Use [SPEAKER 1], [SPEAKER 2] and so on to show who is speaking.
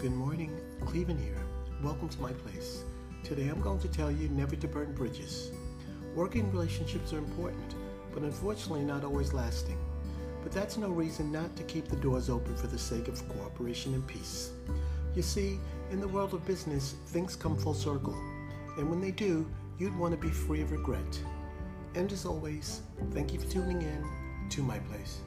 [SPEAKER 1] Good morning, Clevin here. Welcome to my place. Today I'm going to tell you never to burn bridges. Working relationships are important, but unfortunately not always lasting. But that's no reason not to keep the doors open for the sake of cooperation and peace. You see, in the world of business, things come full circle. And when they do, you'd want to be free of regret. And as always, thank you for tuning in to my place.